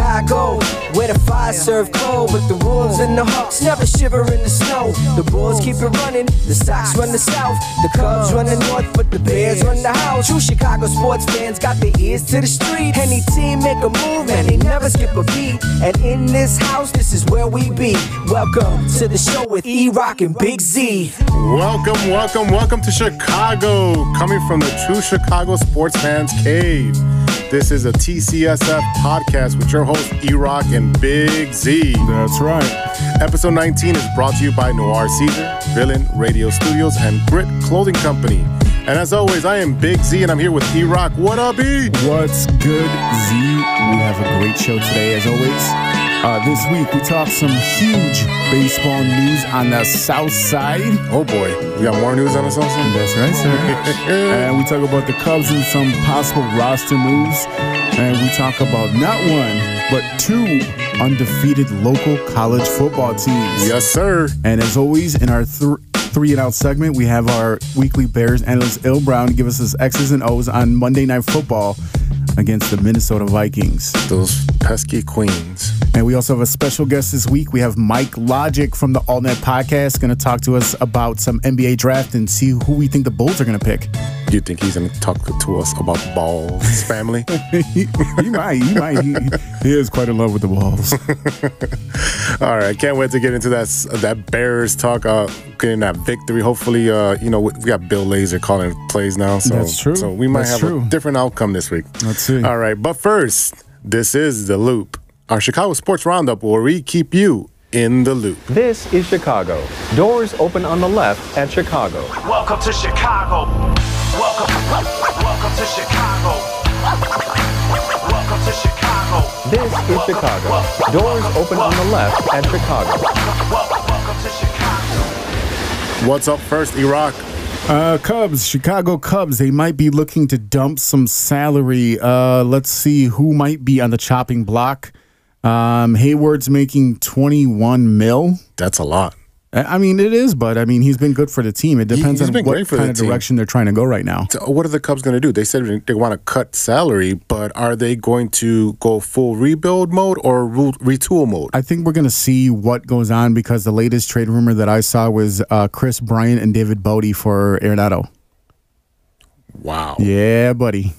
Chicago, where the fire serve cold, but the Wolves and the Hawks never shiver in the snow. The Bulls keep it running, the Sox run the South, the Cubs run the North, but the Bears run the house. True Chicago sports fans got their ears to the street. Any team make a move and they never skip a beat. And in this house, this is where we be. Welcome to the show with E Rock and Big Z. Welcome, welcome, welcome to Chicago, coming from the true Chicago sports fans cave. This is a TCSF podcast with your host E Rock and Big Z. That's right. Episode 19 is brought to you by Noir Caesar, Villain Radio Studios, and Grit Clothing Company. And as always, I am Big Z and I'm here with E Rock. What up, E? What's good, Z? We have a great show today, as always. Uh, this week, we talk some huge baseball news on the South Side. Oh boy, we got more news on the South Side? That's right, sir. and we talk about the Cubs and some possible roster moves. And we talk about not one, but two undefeated local college football teams. Yes, sir. And as always, in our th- three and out segment, we have our weekly Bears analyst, Il Brown, give us his X's and O's on Monday Night Football against the Minnesota Vikings. Those pesky queens. And we also have a special guest this week. We have Mike Logic from the All Net Podcast going to talk to us about some NBA draft and see who we think the Bulls are going to pick. Do you think he's going to talk to us about balls family? he, he, might. He might. He, he, is quite in love with the balls. All right, can't wait to get into that that Bears talk. Uh, getting that victory. Hopefully, uh, you know we got Bill Lazor calling plays now. So that's true. So we might that's have true. a different outcome this week. Let's see. All right, but first, this is the Loop, our Chicago sports roundup, where we keep you in the loop. This is Chicago. Doors open on the left at Chicago. Welcome to Chicago. Welcome, welcome to Chicago. Welcome to Chicago. This is Chicago. Doors open on the left at Chicago. Welcome to Chicago. What's up first, Iraq? Uh, Cubs, Chicago Cubs, they might be looking to dump some salary. Uh, let's see who might be on the chopping block. Um, Heyward's making 21 mil. That's a lot. I mean, it is, but I mean, he's been good for the team. It depends on what kind of team. direction they're trying to go right now. So what are the Cubs going to do? They said they want to cut salary, but are they going to go full rebuild mode or re- retool mode? I think we're going to see what goes on because the latest trade rumor that I saw was uh, Kris Bryant and David Bote for Arenado. Wow. Yeah, buddy.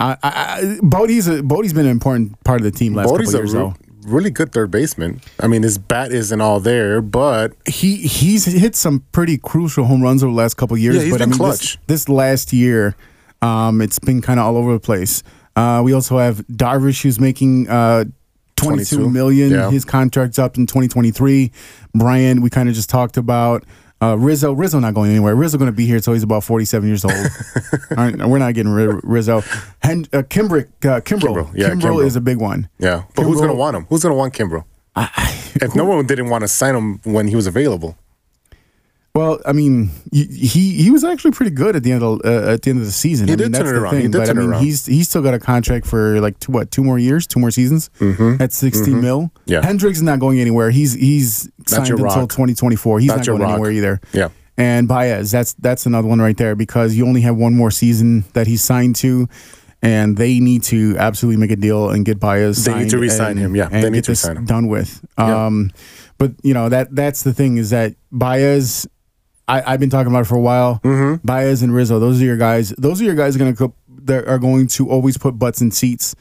I, I, I, Bote's a, Bote's been an important part of the team last Bote's couple years, though. Really good third baseman. I mean, his bat isn't all there, but he he's hit some pretty crucial home runs over the last couple of years. Yeah, he's but been I mean, clutch. This, this last year, um, it's been kind of all over the place. Uh, we also have Darvish, who's making uh, 22 22, million. yeah. His contract's up in 2023. Bryant, we kind of just talked about. Uh, Rizzo, Rizzo not going anywhere. Rizzo going to be here until he's about 47 years old. All right, we're not getting rid of Rizzo. Hen, uh, Kimbrick, uh, Kimbrel. Kimbrel, yeah, Kimbrel. is a big one. yeah. But who's going to want him? Who's going to want Kimbrel? if no one didn't want to sign him when he was available, Well, I mean, he he, he was actually pretty good at the end of uh, at the end of the season. He I did mean, turn that's it the around. He did but turn I it mean, around. he's he's still got a contract for like two, what two more years, two more seasons at 60 mil. Mm-hmm. Yeah. Hendricks is not going anywhere. He's he's signed until 2024. He's That's not going rock. anywhere either. Yeah. And Baez, that's that's another one right there because you only have one more season that he's signed to. And they need to absolutely make a deal and get Baez. They need to re-sign and- him, yeah. They need to re-sign him. done with. Yeah. Um, but you know that that's the thing is that Baez I, I've been talking about it for a while. Mm-hmm. Baez and Rizzo, those are your guys. Those are your guys going to that are going to always put butts in seats,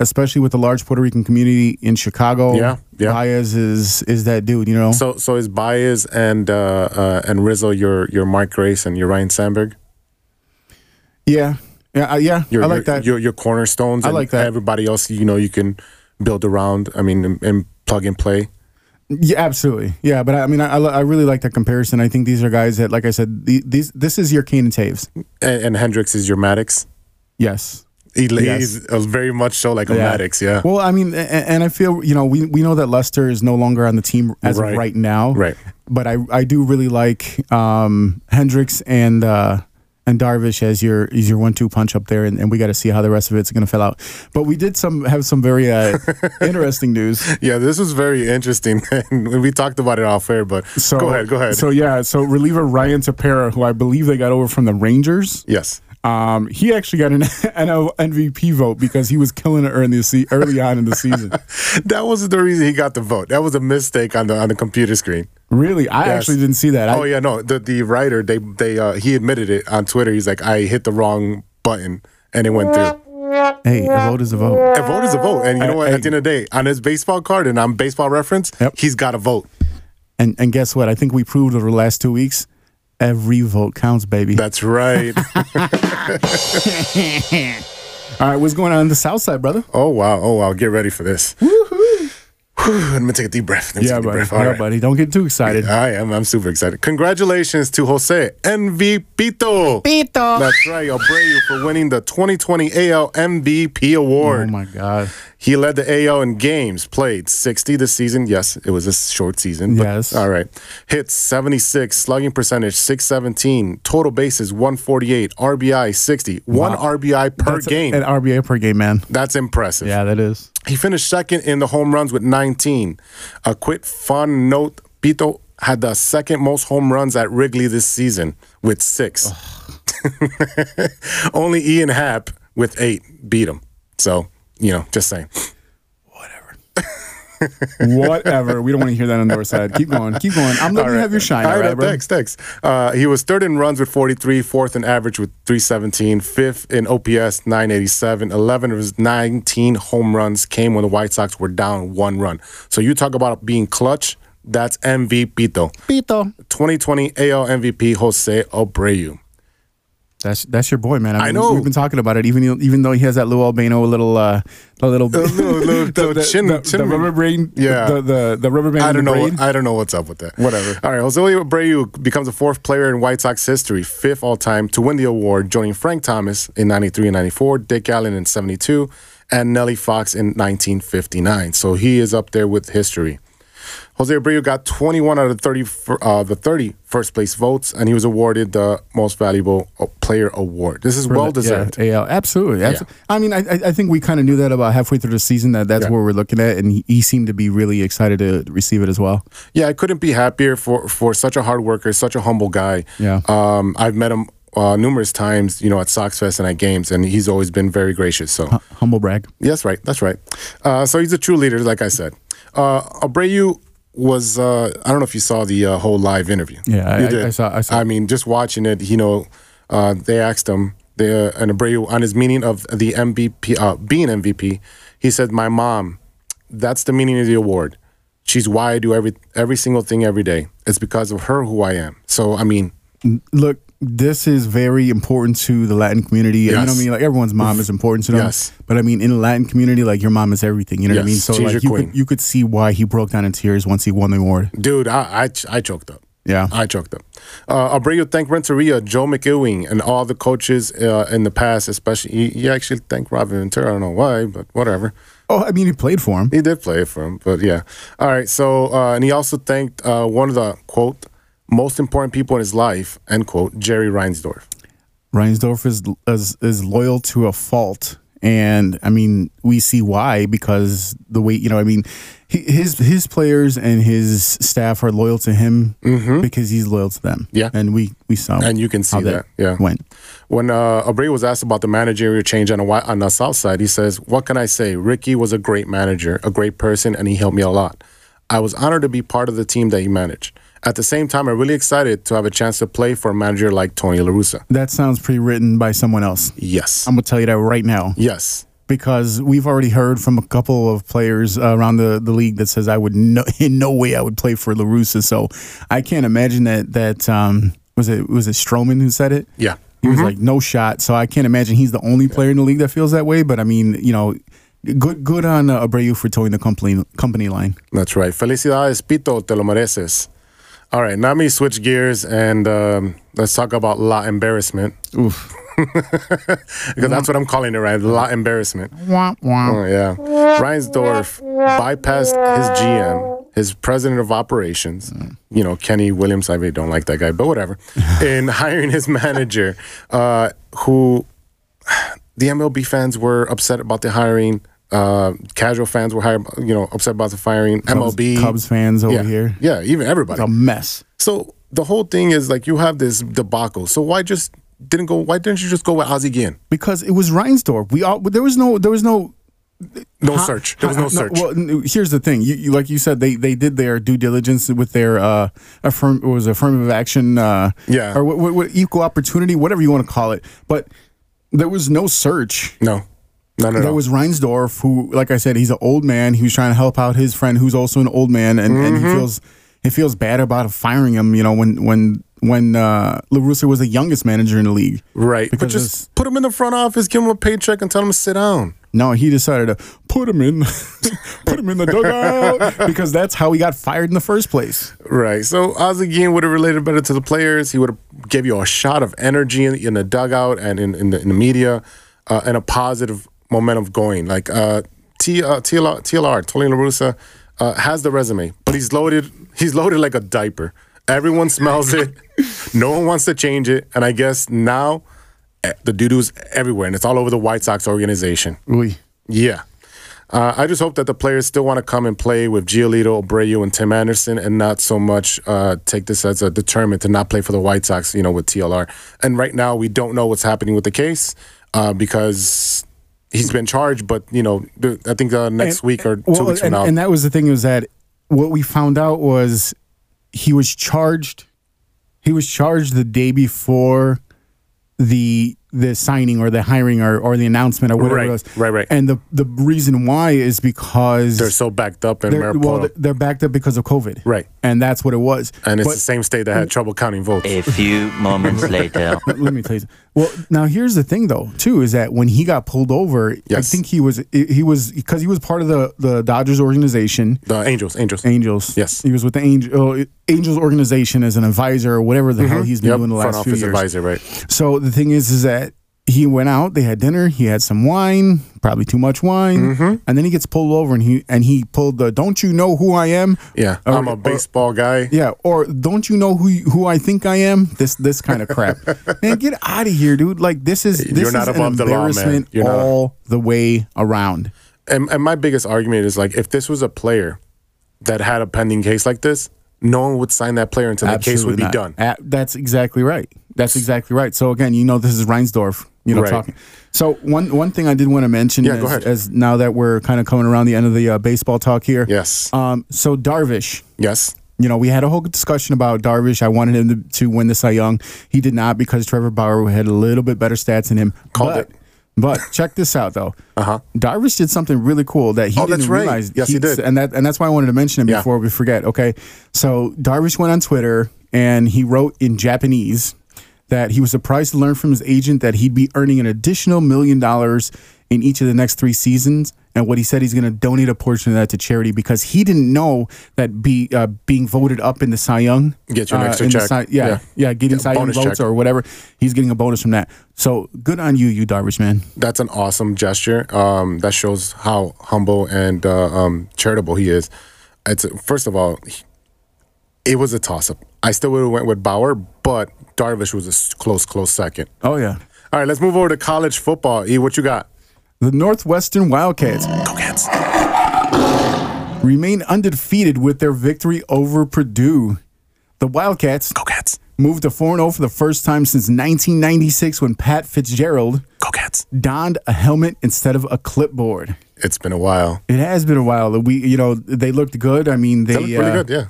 especially with the large Puerto Rican community in Chicago. Yeah, yeah. Baez is is that dude. You know. so so is Baez and uh, uh, and Rizzo your your Mark Grace and your Ryne Sandberg? yeah, yeah, uh, yeah. Your, I like your, that. Your your cornerstones. I and like that. Everybody else, you know, you can build around. I mean, and, and plug and play. Yeah, absolutely. Yeah, but I, I mean, I, I really like that comparison. I think these are guys that, like I said, the, these this is your Kane and Toews. And, and Hendricks is your Maddux. Yes. He, Yes. He's uh, very much so like a Maddux. Yeah. Well, I mean, a- a- and I feel you know we we know that Lester is no longer on the team as Right. of right now. Right. But I I do really like um, Hendricks and uh, and Darvish as your as your one two punch up there, and, and we got to see how the rest of it's going to fill out. But we did some have some very uh, interesting news. Yeah, this was very interesting. and we talked about it off air, but So go ahead, go ahead. So yeah, so reliever Ryan Tepera, who I believe they got over from the Rangers. yes. Um, he actually got an NL MVP vote because he was killing it early, se- early on in the season. That wasn't the reason he got the vote. That was a mistake on the on the computer screen. Really, I Yes. actually didn't see that. I, oh yeah, no. The the writer they they uh, he admitted it on Twitter. He's like, I hit the wrong button and it went through. Hey, a vote is a vote. A vote is a vote, and you know what? Hey. At the end of the day, on his baseball card and on Baseball Reference, Yep. he's got a vote. And and guess what? I think we proved over the last two weeks, every vote counts, baby. That's right. All right, what's going on on the south side, brother? oh wow, oh wow. Get ready for this. Woohoo! Let me take a deep breath. Let me Yeah, take a deep buddy. breath. All Yeah, right. buddy. Don't get too excited. I am. I'm super excited. Congratulations to Jose MVPito. Pito. That's right, Abreu for winning the 2020 AL MVP award. Oh my God. He led the AL in games played, 60 this season. Yes, it was a short season. but- Yes. All right. Hits 76, slugging percentage 617, total bases 148, RBI 60, one RBI per That's game. An RBA per game, man. That's impressive. Yeah, that is. He finished second in the home runs with 19. A quick fun note Pito had the second most home runs at Wrigley this season with six. Only Ian Happ with eight beat him. So, you know, just saying. Whatever. Whatever. We don't want to hear that on the north side. Keep going. Keep going. I'm letting you have your shine. All All right, right, thanks, thanks. Uh, he was third in runs with 43, fourth in average with 317, fifth in OPS 987. 11 of his 19 home runs came when the White Sox were down one run. So you talk about being clutch. That's MVP Pito. Pito. 2020 AL MVP Jose Abreu. That's that's your boy, man. I mean, know. We've been talking about it, even even though he has that Lou Albano little, uh, the little, little- little- the, the, chin- the, chin- the rubber brain, Yeah. the the, the rubber band. I don't know. braid. I don't know what's up with that. Whatever. All right, Jose Abreu becomes the fourth player in White Sox history, fifth all time, to win the award, joining Frank Thomas in '93 and '94, Dick Allen in '72, and Nellie Fox in 1959. So he is up there with history. Jose Abreu got 21 out of 30, fir- uh, the 30 first place votes, and he was awarded the Most Valuable Player award. This is For well deserved. Yeah, AL. absolutely. absolutely. I mean, I I I think we kind of knew that about halfway through the season that that's Yeah. where we're looking at, and he, he seemed to be really excited to receive it as well. Yeah, I couldn't be happier for for such a hard worker, such a humble guy. Yeah. Um, I've met him uh, numerous times, you know, at Sox Fest and at games, and he's always been very gracious. So, Humble brag. yes, right, that's right. Uh, so he's a true leader, like I said. Uh, Abreu was uh, I don't know if you saw the uh, whole live interview. Yeah, You I- I saw- I saw. I mean, just watching it, you know, uh, they asked him, the and Abreu on his meaning of the MVP, uh, being MVP. He said, "My mom, that's the meaning of the award. She's why I do every every single thing every day. It's because of her who I am. So I mean, Look, this is very important to the Latin community. You know what I mean? Like everyone's mom is important to them. Yes. But I mean, in the Latin community, like your mom is everything. You know what I mean? Yes, So she's like you could you could see why he broke down in tears once he won the award. dude, I I, I choked up. Yeah. I choked up. Uh, Abreu thanked Renteria, Joe McEwing, and all the coaches uh, in the past, especially. He, he actually thanked Robin Ventura. I don't know why, but whatever. Oh, I mean, he played for him. He did play for him, but yeah. All right. So, uh, and he also thanked uh, one of the quote most important people in his life end quote Jerry Reinsdorf. Reinsdorf is, is is loyal to a fault, and I mean, we see why because the way you know, I mean, his his players and his staff are loyal to him because he's loyal to them. Mm-hmm. Yeah. and we we saw And you can see how that, yeah. went. When uh, Abreu was asked about the managerial change on the on the South Side, he says, "What can I say? Ricky was a great manager, a great person, and he helped me a lot. I was honored to be part of the team that he managed. At the same time, I'm really excited to have a chance to play for a manager like Tony La Russa. That sounds pre-written by someone else. Yes, I'm gonna tell you that right now. yes, because we've already heard from a couple of players uh, around the, the league that says I would no, in no way I would play for La Russa. So I can't imagine that that um, was it was it Stroman who said it. yeah." He was like no shot. So I can't imagine he's the only player in the league that feels that way. But I mean, you know, good good on uh, Abreu for towing the company company line. That's right. Felicidades, Pito, te lo mereces. All right, now let me switch gears and um, let's talk about La Embarrassment. Oof. Because that's what I'm calling it, right? La Embarrassment. Oh, yeah. Reinsdorf bypassed his GM, his president of operations, you know, Kenny Williams. I really don't like that guy, but whatever, in hiring his manager, uh, who the MLB fans were upset about the hiring. Uh, casual fans were hired, you know, upset about the firing. Cubs, MLB. Cubs fans over yeah. here. Yeah, even everybody. It's a mess. So the whole thing is like you have this debacle. So why just didn't go? Why didn't you just go with Ozzie Guillen? because it was Reinsdorf. We all there was no there was no No search. There was no search. well, here's the thing. You, you, like you said, they they did their due diligence with their uh, affirm was affirmative action, uh, Yeah. or what, what, what, equal opportunity, whatever you want to call it. But there was no search. no, no, no, There no. was Reinsdorf, who, like I said, he's an old man. He was trying to help out his friend, who's also an old man, and, and Mm-hmm. he feels he feels bad about firing him. You know, when when when uh, La Russa was the youngest manager in the league. right. But because just put him in the front office, give him a paycheck, and tell him to sit down. No, he decided to put him in, put him in the dugout because that's how he got fired in the first place. Right. So Ozzie Guillen would have related better to the players. He would have gave you a shot of energy in, in the dugout and in, in, the, in the media uh, and a positive momentum going. Like uh, T, uh, TLR, TLR, Tony La Russa, uh, has the resume, but he's loaded. He's loaded like a diaper. Everyone smells it. no one wants to change it. And I guess now eh, the doo-doo's everywhere, and it's all over the White Sox organization. Really? Yeah. Uh, I just hope that the players still want to come and play with Giolito, Abreu, and Tim Anderson, and not so much uh, take this as a determinant to not play for the White Sox, you know, with TLR. And right now, we don't know what's happening with the case uh, because he's been charged. But you know, I think uh, next And- week or two well, weeks from and, now, and that was the thing was that what we found out was he was charged. He was charged the day before the the signing or the hiring or, or the announcement or whatever Right, it was. right, right. And the the reason why is because they're so backed up in they're, Maricopa, well, they're backed up because of COVID. Right. And that's what it was. and it's But- the same state that had trouble counting votes. A few moments later. let let me tell you. Well, now here's the thing, though, too, is that when he got pulled over, I think he was he was because he was part of the the Dodgers organization, The Angels, Angels. Angels. Yes. he was with the Angel uh, Angels organization as an advisor or whatever the hell he's been Yep, doing the front last few office years. advisor, right? So the thing is, is that he went out, they had dinner, he had some wine, probably too much wine, Mm-hmm. and then he gets pulled over and he and he pulled the "Don't you know who I am?" Yeah, Or- I'm a or- baseball guy. Yeah, or don't you know who who I think I am? This this kind of crap. man, get out of here, dude. Like this is this You're not is an above the law, man. embarrassment all the way around. And, and my biggest argument is like, if this was a player that had a pending case like this, no one would sign that player until the case would be done. A- that's exactly right. That's exactly right. So again, you know, this is Reinsdorf, you know, Right. talking. So one one thing I did want to mention Yeah, is, go ahead. as now that we're kind of coming around the end of the uh, baseball talk here. Yes. Um. So Darvish, yes. you know, we had a whole discussion about Darvish. I wanted him to, to win the Cy Young. He did not because Trevor Bauer had a little bit better stats than him. Called but, it. But check this out though. Uh-huh. Darvish did something really cool that he Oh, didn't that's right. realize. Yes, he did. And that and that's why I wanted to mention him Yeah. before we forget. Okay. So Darvish went on Twitter and he wrote in Japanese that he was surprised to learn from his agent that he'd be earning an additional million dollars in each of the next three seasons. And what he said he's going to donate a portion of that to charity because he didn't know that be uh, being voted up in the Cy Young Get you an uh, extra check. Cy- yeah, Yeah. yeah, getting Yeah, Cy Young votes check. or whatever. He's getting a bonus from that. So good on you, you Darvish man. That's an awesome gesture. Um, that shows how humble and uh, um, charitable he is. It's first of all, he- it was a toss up. I still would have went with Bauer, but Darvish was a close, close second. Oh yeah. All right, let's move over to college football. E, what you got? The Northwestern Wildcats Go Cats. remain undefeated with their victory over Purdue. The Wildcats Go Cats. moved to 4 0 for the first time since 1996 when Pat Fitzgerald Go Cats. donned a helmet instead of a clipboard. It's been a while. It has been a while. We, you know, they looked good. I mean, they They look pretty uh, good, yeah.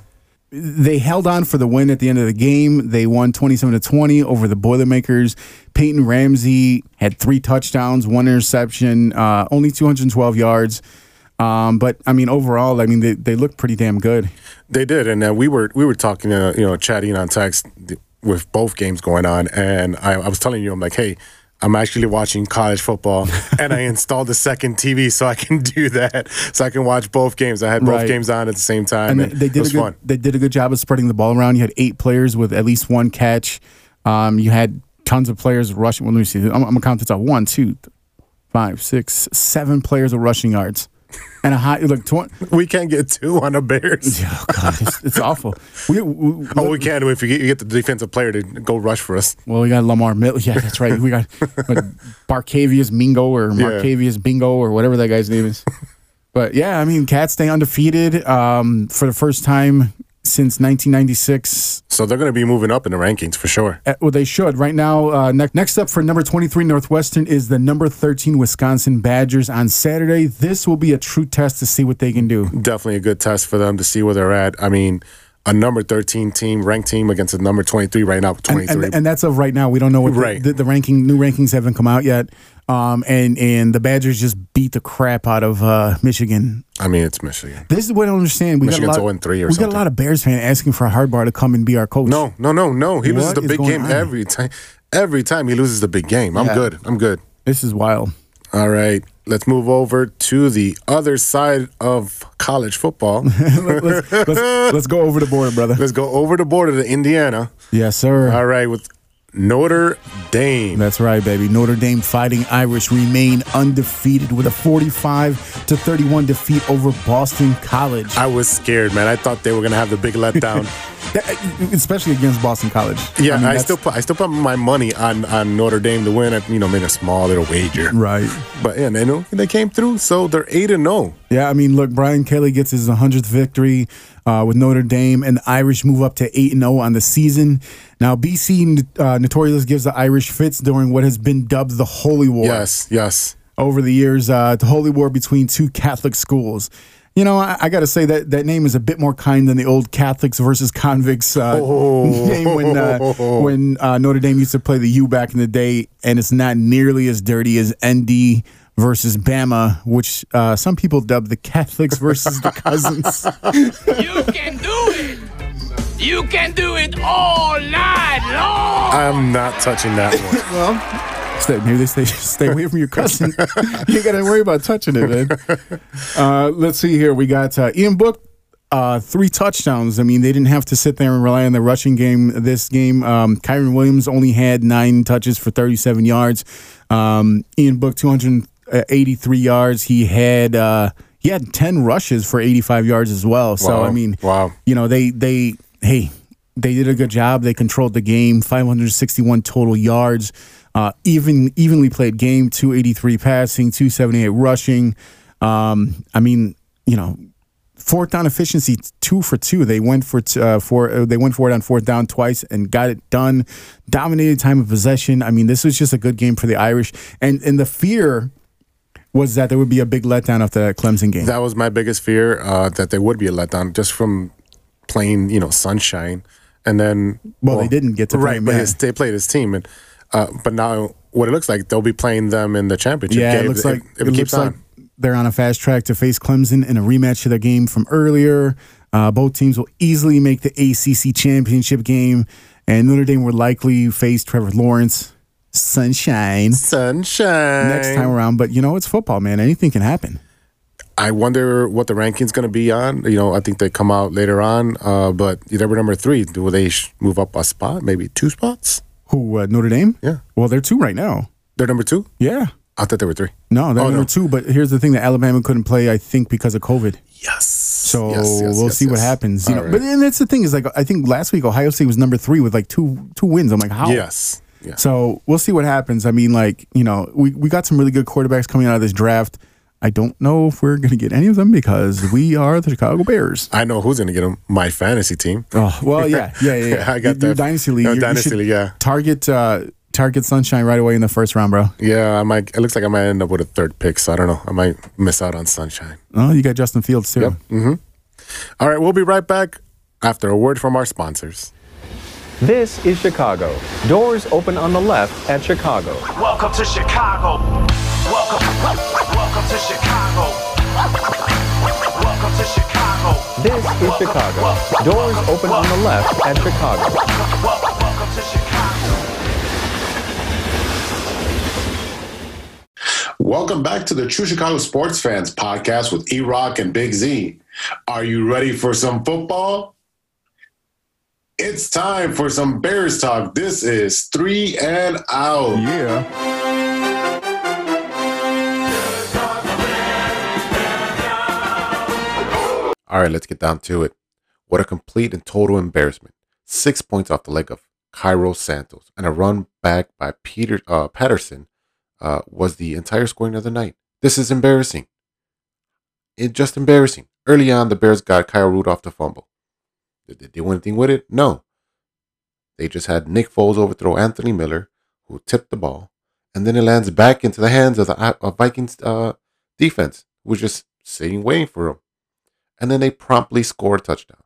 They held on for the win at the end of the game. They won 27 to 20 over the Boilermakers. Peyton Ramsey had three touchdowns, one interception, uh, only 212 yards. Um, but I mean, overall, I mean, they, they look pretty damn good. They did, and uh, we were we were talking, uh, you know, chatting on text with both games going on, and I, I was telling you, I'm like, hey, I'm actually watching college football, and I installed the second TV so I can do that, so I can watch both games. I had both Right. games on at the same time, And and, they it did a good, fun. they did a good job of spreading the ball around. You had eight players with at least one catch. Um, you had tons of players rushing. Well, let me see. I'm, I'm gonna count this out. One, two, five, six, seven players with rushing yards, and a high look. 20, We can't get two on the Bears. oh God, it's, it's awful. We, we, Oh, we can if you get, you get the defensive player to go rush for us. Well, we got Lamar Miller. Yeah, that's right. We got what, Barkevious Mingo or Marcavius Bingo or whatever that guy's name is. But yeah, I mean, Cats stay undefeated um, for the first time since 1996. So they're going to be moving up in the rankings for sure. Uh, well, they should. Right now, uh, ne- next up for number 23 Northwestern is the number 13 Wisconsin Badgers on Saturday. This will be a true test to see what they can do. Definitely a good test for them to see where they're at. I mean, a number 13 team, ranked team against a number 23 right now, 23. and, and that's of right now. We don't know what the, Right. the, the ranking, new rankings haven't come out yet. Um, and and the Badgers just beat the crap out of uh, Michigan. I mean, it's Michigan. This is what I don't understand. We Michigan's got a lot, 0-3 or we got a lot of Bears fans asking for Harbaugh to come and be our coach. No, no, no, no. He loses the big game on? every time. Every time he loses the big game. I'm Yeah. good. I'm good. this is wild. All right. Let's move over to the other side of college football. let's, let's, let's go over the border, brother. Let's go over the border to Indiana. Yes, sir. All right, with Notre Dame. That's right, baby. Notre Dame Fighting Irish remain undefeated with a 45 to 31 defeat over Boston College, I was scared, man. I thought they were gonna have the big letdown. Especially against Boston College. yeah, mean, I, still put I still put my money on on Notre Dame to win. I, you know, made a small little wager, right. but yeah, they know they came through, so they're eight and oh. zero. Yeah, I mean, look, Brian Kelly gets his 100th victory uh, with Notre Dame, and the Irish move up to 8 and 0 on the season. Now, BC uh, Notorious gives the Irish fits during what has been dubbed the Holy War. Yes, yes. over the years, uh, the holy war between two Catholic schools. You know, I, I got to say that that name is a bit more kind than the old Catholics versus convicts uh, name when uh, when uh, Notre Dame used to play the U back in the day, and it's not nearly as dirty as ND versus Bama, which uh, some people dub the Catholics versus the cousins. You can do it. You can do it all night long. I'm not touching that one. well, stay, maybe they stay stay away from your cousin. you got to worry about touching it, man. Uh, let's see here. We got uh, Ian Book. Uh, three touchdowns. I mean, they didn't have to sit there and rely on the rushing game this game. Um, Kyren Williams only had nine touches for 37 yards. Um, Ian Book 283 yards. He had uh, he had 10 rushes for 85 yards as well. So Wow. I mean, Wow. you know they they hey they did a good job. They controlled the game. 561 total yards. Uh, even evenly played game. 283 passing. 278 rushing. Um, I mean, you know, fourth down efficiency two for two. They went for t- uh, for uh, they went for it on fourth down twice and got it done. Dominated time of possession. I mean, this was just a good game for the Irish. And and the fear was that there would be a big letdown after that Clemson game. That was my biggest fear uh, that there would be a letdown just from playing, you know, sunshine, and then Well, they didn't get to play right, him, but his, they played his team, and uh, but now what it looks like they'll be playing them in the championship Yeah, game. it looks like it, it keeps looks on. like they're on a fast track to face Clemson in a rematch of their game from earlier. Uh, both teams will easily make the ACC championship game, and Notre Dame will likely face Trevor Lawrence. Sunshine sunshine next time around, but you know it's football, man. Anything can happen. I wonder what the ranking's going to be on. You know, I think they come out later on, uh, but they were number three. Will they sh- move up a spot? Maybe two spots? Who uh, Notre Dame? Yeah. Well, they're two right now. They're number two. Yeah. I thought they were three. No, they're Oh, number no. two. But here's the thing: that Alabama couldn't play, I think, because of COVID. Yes. So Yes, yes, we'll yes, see what happens. You All know, right. but and that's the thing is like I think last week Ohio State was number three with like two two wins. I'm like, how? Yes. Yeah. So we'll see what happens. I mean, like you know, we we got some really good quarterbacks coming out of this draft. I don't know if we're going to get any of them because we are the Chicago Bears. I know who's going to get them. My fantasy team. Oh well, yeah, yeah, yeah. yeah. I got Your that. dynasty league. No, you- you dynasty league, yeah. Target uh, target Sunshine right away in the first round, bro. Yeah, I might. It looks like I might end up with a third pick, so I don't know. I might miss out on Sunshine. Oh, you got Justin Fields too. Yep. All right, we'll be right back after a word from our sponsors. This is Chicago. Doors open on the left at Chicago. Welcome to Chicago. Welcome, welcome to Chicago. Welcome to Chicago. This is Chicago. Doors open on the left at Chicago. Welcome, welcome to Chicago. Welcome back to the True Chicago Sports Fans podcast with E Rock and Big Z. Are you ready for some football? It's time for some Bears talk. This is three and out. Yeah. All right, let's get down to it. What a complete and total embarrassment. Six points off the leg of Cairo Santos and a run back by Peter uh, Patterson uh, was the entire scoring of the night. This is embarrassing. It just embarrassing. Early on, the Bears got Kyle Rudolph to fumble. Did they do anything with it? No. They just had Nick Foles overthrow Anthony Miller, who tipped the ball, and then it lands back into the hands of the uh, Vikings uh, defense, who was just sitting waiting for him. And then they promptly score a touchdown.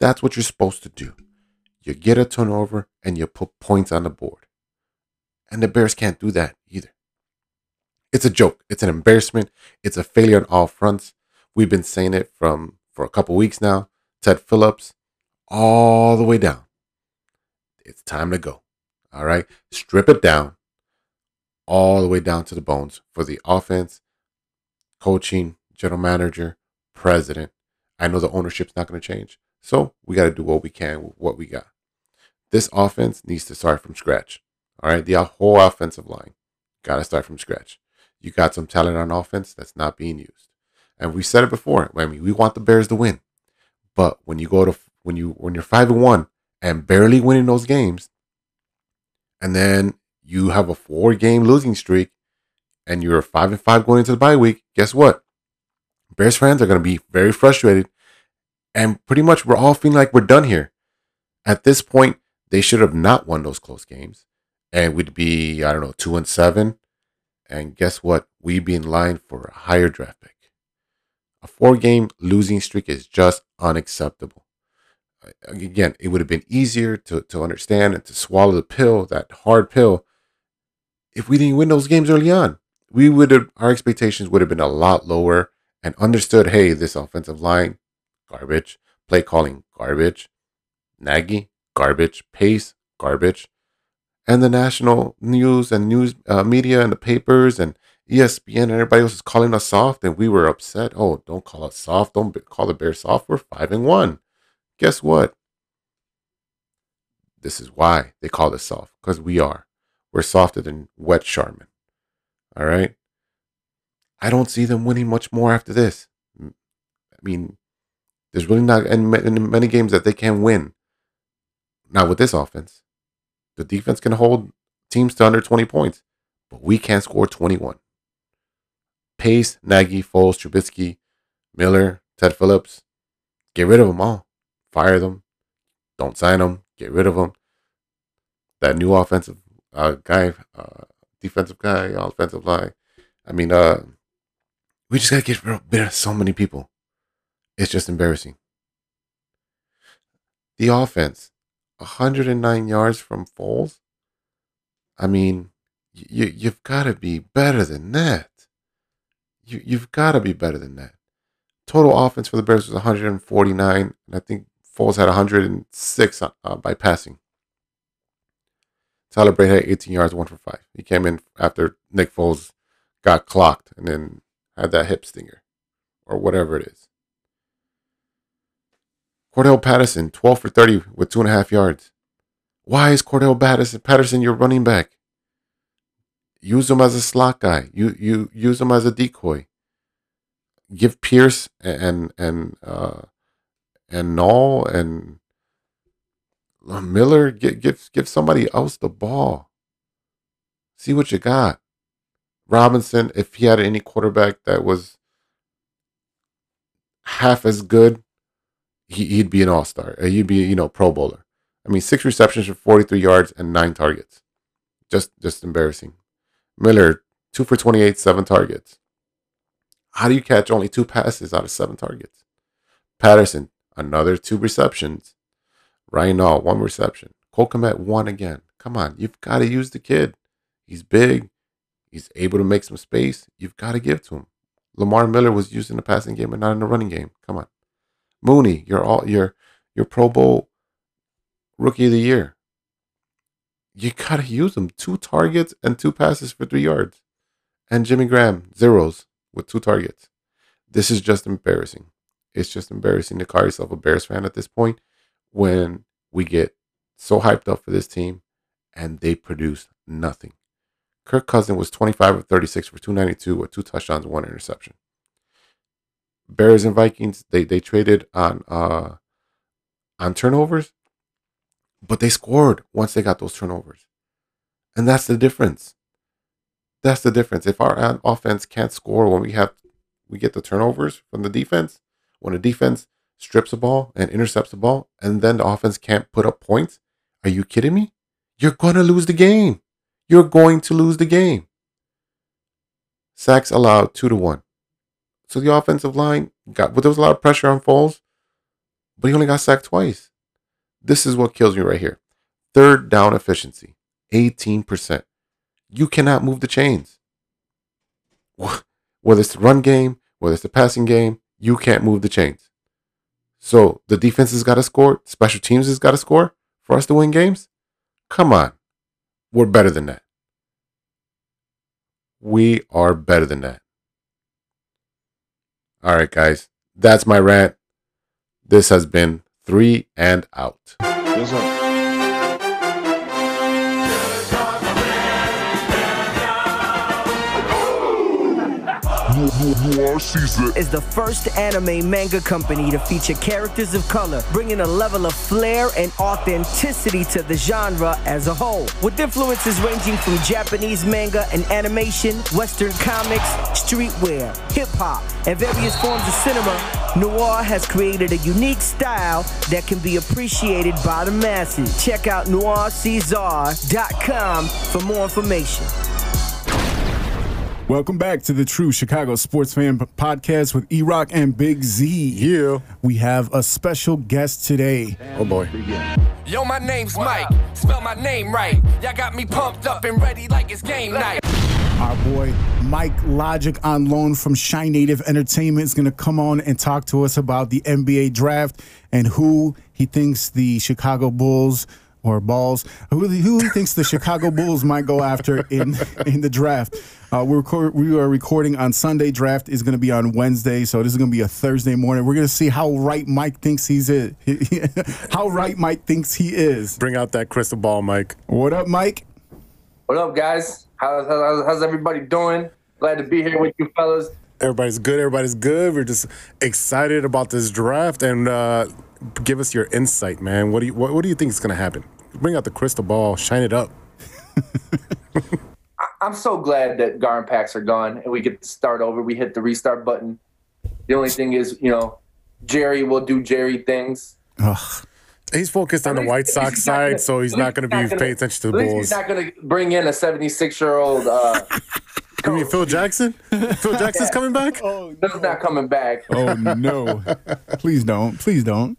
That's what you're supposed to do. You get a turnover and you put points on the board. And the Bears can't do that either. It's a joke. It's an embarrassment. It's a failure on all fronts. We've been saying it from for a couple weeks now. Ted Phillips, all the way down. It's time to go. All right. Strip it down all the way down to the bones for the offense, coaching, general manager, president. I know the ownership's not going to change. So we got to do what we can with what we got. This offense needs to start from scratch. All right. The whole offensive line got to start from scratch. You got some talent on offense that's not being used. And we said it before. I mean, we want the Bears to win. But when you go to when you when you're five and one and barely winning those games, and then you have a four game losing streak, and you're five and five going into the bye week, guess what? Bears fans are going to be very frustrated, and pretty much we're all feeling like we're done here. At this point, they should have not won those close games, and we'd be I don't know two and seven, and guess what? We'd be in line for a higher draft pick. A four game losing streak is just unacceptable. Again, it would have been easier to, to understand and to swallow the pill, that hard pill, if we didn't win those games early on. We would have, our expectations would have been a lot lower and understood hey, this offensive line, garbage. Play calling, garbage. Nagy, garbage. Pace, garbage. And the national news and news uh, media and the papers and ESPN and everybody else is calling us soft, and we were upset. Oh, don't call us soft. Don't call the Bears soft. We're five and one. Guess what? This is why they call us soft because we are. We're softer than wet Charmin. All right. I don't see them winning much more after this. I mean, there's really not in many games that they can win. Not with this offense. The defense can hold teams to under 20 points, but we can't score 21. Pace, Nagy, Foles, Trubisky, Miller, Ted Phillips. Get rid of them all. Fire them. Don't sign them. Get rid of them. That new offensive uh, guy, uh, defensive guy, offensive line. I mean, uh, we just gotta get rid of so many people. It's just embarrassing. The offense, 109 yards from Foles. I mean, you you've got to be better than that you, you've got to be better than that. Total offense for the Bears was 149, and I think Foles had 106 uh, by passing. Tyler Bray had 18 yards, one for five. He came in after Nick Foles got clocked and then had that hip stinger or whatever it is. Cordell Patterson, 12 for 30 with two and a half yards. Why is Cordell Patterson, Patterson your running back? Use him as a slot guy. You you use him as a decoy. Give Pierce and and uh, and Nall and Miller give give give somebody else the ball. See what you got. Robinson, if he had any quarterback that was half as good, he, would be an all star. Uh, he'd be, you know, Pro Bowler. I mean, six receptions for 43 yards and nine targets. Just, just embarrassing. Miller, two for 28, seven targets. How do you catch only two passes out of seven targets? Patterson, another two receptions. Ryan Nall, one reception. Cole Kmet, one again. Come on, you've got to use the kid. He's big. He's able to make some space. You've got to give to him. Lamar Miller was used in the passing game but not in the running game. Come on. Mooney, you're all you're you're Pro Bowl rookie of the year you gotta use them. Two targets and two passes for three yards. And Jimmy Graham, zeros with two targets. This is just embarrassing. It's just embarrassing to call yourself a Bears fan at this point when we get so hyped up for this team and they produce nothing. Kirk Cousin was 25 of 36 for 292 with two touchdowns one interception. Bears and Vikings, they they traded on uh on turnovers but they scored once they got those turnovers. And that's the difference. That's the difference. If our offense can't score when we have we get the turnovers from the defense, when the defense strips the ball and intercepts the ball, and then the offense can't put up points? Are you kidding me? You're to lose the game. You're going to lose the game. Sacks allowed two to one. So the offensive line got, but there was a lot of pressure on Foles, but he only got sacked twice. This is what kills me right here. Third down efficiency, 18%. You cannot move the chains. Whether it's the run game, whether it's the passing game, you can't move the chains. So the defense has got to score, special teams has got to score for us to win games. Come on. We're better than that. We are better than that. All right, guys. That's my rant. This has been three and out. Is the first anime manga company to feature characters of color, bringing a level of flair and authenticity to the genre as a whole. With influences ranging from Japanese manga and animation, Western comics, streetwear, hip hop, and various forms of cinema, Noir has created a unique style that can be appreciated by the masses. Check out noircaesar.com for more information. Welcome back to the True Chicago Sports Fan Podcast with E Rock and Big Z. Yeah. We have a special guest today. Oh boy. Yo, my name's Mike. Spell my name right. Y'all got me pumped up and ready like it's game night. Our boy Mike Logic on loan from Shine Native Entertainment is going to come on and talk to us about the NBA draft and who he thinks the Chicago Bulls or Balls, who, who thinks the Chicago Bulls might go after in in the draft. Uh, we're record, we are recording on Sunday. Draft is going to be on Wednesday, so this is going to be a Thursday morning. We're going to see how right Mike thinks he's is. how right Mike thinks he is. Bring out that crystal ball, Mike. What up, Mike? What up, guys? How's, how's, how's everybody doing? Glad to be here with you fellas. Everybody's good. Everybody's good. We're just excited about this draft and uh, give us your insight, man. What do you what, what do you think is going to happen? Bring out the crystal ball, shine it up. I- I'm so glad that GarPax are gone and we get to start over. We hit the restart button. The only thing is, you know, Jerry will do Jerry things. Ugh. He's focused on the White Sox side, gonna- so he's not going to be not gonna- paying attention to At the Bulls. he's not going to bring in a 76 year old. Uh, You mean Phil Jackson? Phil Jackson's coming back? Oh Phil's not coming back. Oh no! Please don't. Please don't.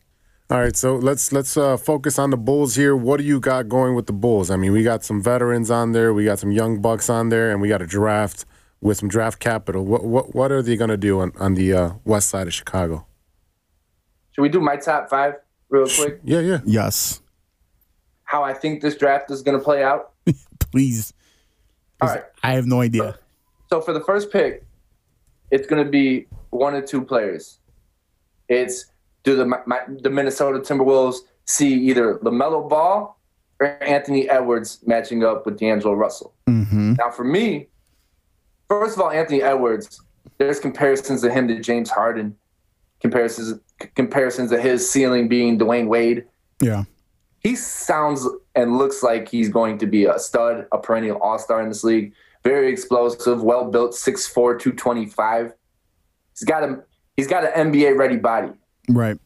All right, so let's let's uh, focus on the Bulls here. What do you got going with the Bulls? I mean, we got some veterans on there, we got some young bucks on there, and we got a draft with some draft capital. What what what are they going to do on on the uh, west side of Chicago? Should we do my top five real quick? Yeah, yeah. Yes. How I think this draft is going to play out? Please. All right. I have no idea. So for the first pick, it's going to be one or two players. It's do the my, the Minnesota Timberwolves see either Lamelo Ball or Anthony Edwards matching up with D'Angelo Russell? Mm-hmm. Now for me, first of all, Anthony Edwards. There's comparisons of him to James Harden, comparisons comparisons of his ceiling being Dwyane Wade. Yeah. He sounds and looks like he's going to be a stud, a perennial all star in this league. Very explosive, well built, 6'4, 225. He's got a he's got an NBA ready body. Right.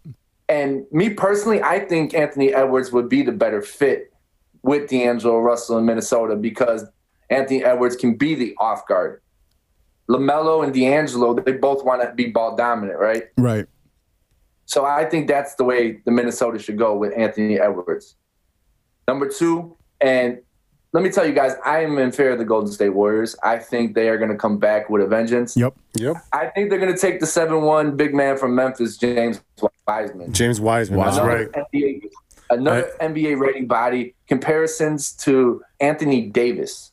And me personally, I think Anthony Edwards would be the better fit with D'Angelo Russell in Minnesota because Anthony Edwards can be the off guard. LaMelo and D'Angelo, they both want to be ball dominant, right? Right. So I think that's the way the Minnesota should go with Anthony Edwards. Number two, and let me tell you guys, I am in fear of the Golden State Warriors. I think they are going to come back with a vengeance. Yep. Yep. I think they're going to take the 7 1 big man from Memphis, James Wiseman. James Wiseman. That's Another right. NBA, another NBA rating body. Comparisons to Anthony Davis.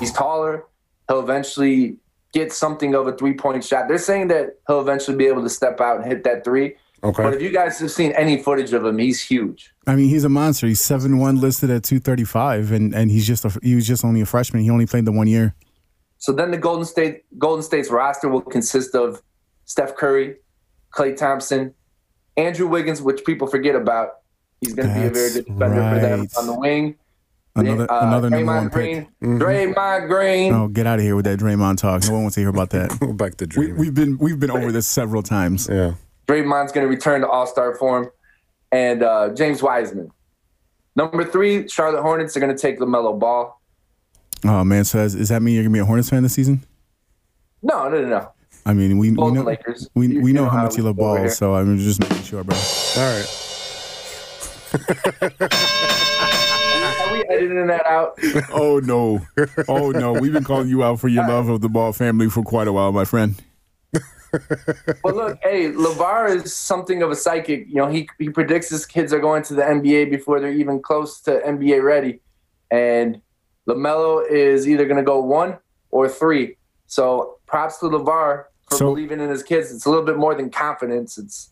He's taller. He'll eventually get something of a three point shot. They're saying that he'll eventually be able to step out and hit that three. Okay. But if you guys have seen any footage of him, he's huge. I mean, he's a monster. He's seven one, listed at two thirty five, and and he's just a, he was just only a freshman. He only played the one year. So then the Golden State Golden State's roster will consist of Steph Curry, Klay Thompson, Andrew Wiggins, which people forget about. He's going to be a very good defender for them on the wing. Another Uh, another number Draymond one pick. Green, Draymond Green. Oh, get out of here with that Draymond talk. No one wants to hear about that. Go back to we, we've been we've been over this several times. yeah. Draymond's going to return to All Star form, and uh, James Wiseman. Number three, Charlotte Hornets are going to take Lamelo Ball. Oh man, so is, does that mean you're gonna be a Hornets fan this season? No, no, no, no. I mean, we we know Lakers. we, You- we know know how how much you love ball, here. so I'm just making sure, bro. All right. Are we editing that out? oh no, oh no, we've been calling you out for your love of the ball family for quite a while, my friend. Well, look, hey, Lavar is something of a psychic. You know, he he predicts his kids are going to the NBA before they're even close to NBA ready, and Lamelo is either going to go one or three. So, props to Lavar for So- believing in his kids. It's a little bit more than confidence. It's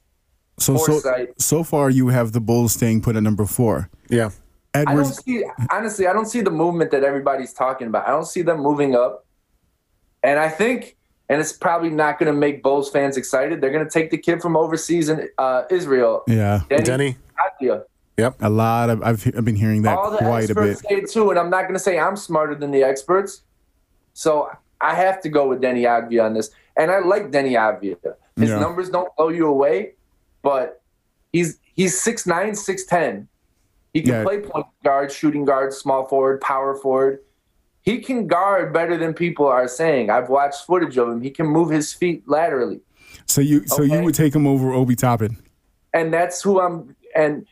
So so Foresight. so far, you have the Bulls staying put at number four. Yeah. I don't Edwards, see honestly, I don't see the movement that everybody's talking about. I don't see them moving up. And I think, and it's probably not going to make Bulls fans excited. They're going to take the kid from overseas in uh, Israel, yeah, Deni. Avdija. a lot of I've I've been hearing that All the quite a bit. experts say it too, and I'm not going to say I'm smarter than the experts. So I have to go with Deni Avdija on this, and I like Deni Avdija. His Yeah. numbers don't blow you away, but he's he's six nine, six ten. He can Yeah. play point guard, shooting guard, small forward, power forward. He can guard better than people are saying. I've watched footage of him. He can move his feet laterally. So you so you would take him over Obi Toppin? and that's who I'm. And